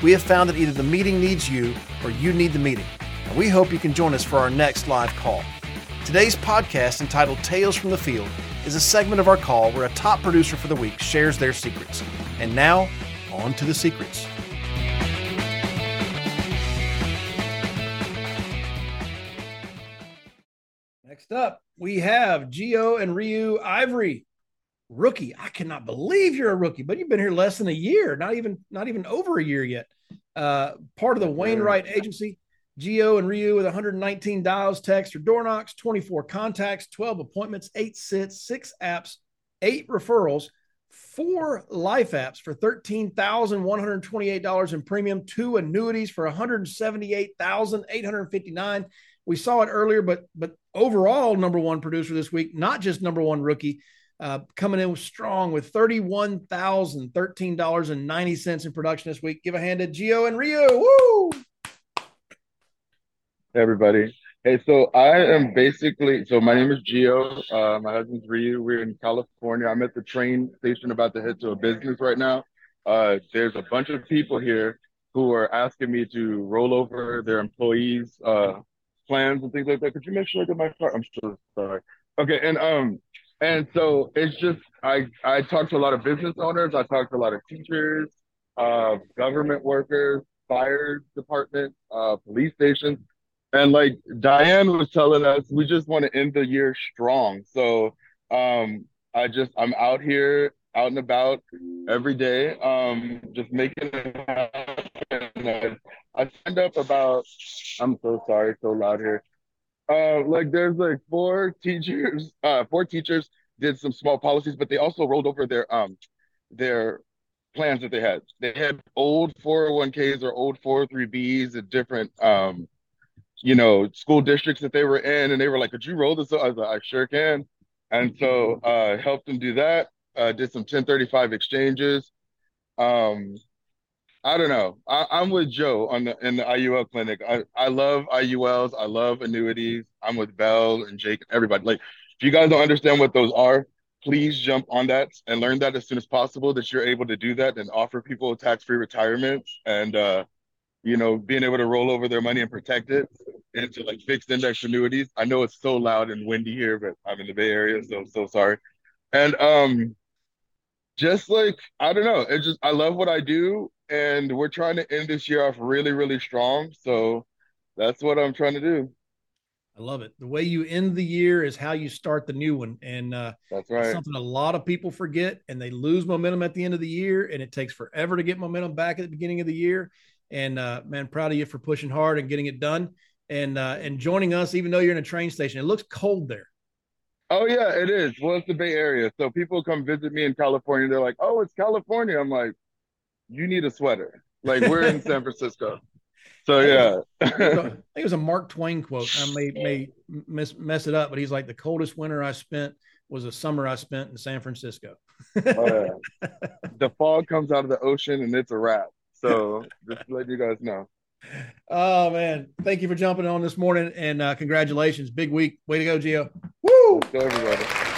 We have found that either the meeting needs you or you need the meeting, and we hope you can join us for our next live call. Today's podcast, entitled Tales from the Field, is a segment of our call where a top producer for the week shares their secrets. And now, on to the secrets. Next up, we have Geo and Ryu Ivery. Rookie. I cannot believe you're a rookie, but you've been here less than a year, not even not even over a year yet. Uh, part of the Wainwright agency. Geo and Ryu with 119 dials, text or door knocks, 24 contacts, 12 appointments, eight sits, six apps, eight referrals, four life apps for $13,128 in premium, two annuities for 178,859. We saw it earlier, but but overall number one producer this week, not just number one rookie, uh, coming in strong with $31,013.90 in production this week. Give a hand to Geo and Rio. Woo! everybody. Hey, so I am basically so my name is Geo. Uh, my husband's Ryu. We're in California. I'm at the train station about to head to a business right now. Uh, there's a bunch of people here who are asking me to roll over their employees' uh, plans and things like that. Could you make sure I get my car? I'm so sorry. Okay, and um, and so it's just I I talk to a lot of business owners. I talk to a lot of teachers, uh, government workers, fire department, uh, police stations and like Diane was telling us, we just want to end the year strong. So um, I just I'm out here, out and about every day, um, just making it happen. I signed up about. I'm so sorry, so loud here. Uh, like there's like four teachers, uh, four teachers did some small policies, but they also rolled over their um their plans that they had. They had old 401ks or old 403bs at different um you know, school districts that they were in, and they were like, "Could you roll this?" Up? I was like, "I sure can," and so uh, helped them do that. Uh, did some 1035 exchanges. Um, I don't know. I, am with Joe on the in the IUL clinic. I, I love IULs. I love annuities. I'm with Bell and Jake. And everybody. Like, if you guys don't understand what those are, please jump on that and learn that as soon as possible. That you're able to do that and offer people tax-free retirement and uh, you know, being able to roll over their money and protect it into like fixed index annuities. I know it's so loud and windy here, but I'm in the Bay Area, so so sorry. And um just like I don't know, it just I love what I do and we're trying to end this year off really, really strong. So that's what I'm trying to do. I love it. The way you end the year is how you start the new one. And uh, that's right. something a lot of people forget and they lose momentum at the end of the year. And it takes forever to get momentum back at the beginning of the year. And uh, man, proud of you for pushing hard and getting it done and uh, and joining us, even though you're in a train station. It looks cold there. Oh yeah, it is. Well, it's the Bay Area, so people come visit me in California. They're like, "Oh, it's California." I'm like, "You need a sweater." Like we're in San Francisco. So yeah, I think it was a Mark Twain quote. I may may mess, mess it up, but he's like, "The coldest winter I spent was a summer I spent in San Francisco." oh, yeah. The fog comes out of the ocean and it's a wrap. So just to let you guys know. Oh man, thank you for jumping on this morning and uh, congratulations, big week. Way to go, Geo. Woo! Go, everybody.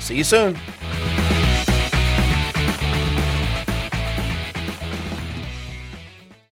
See you soon.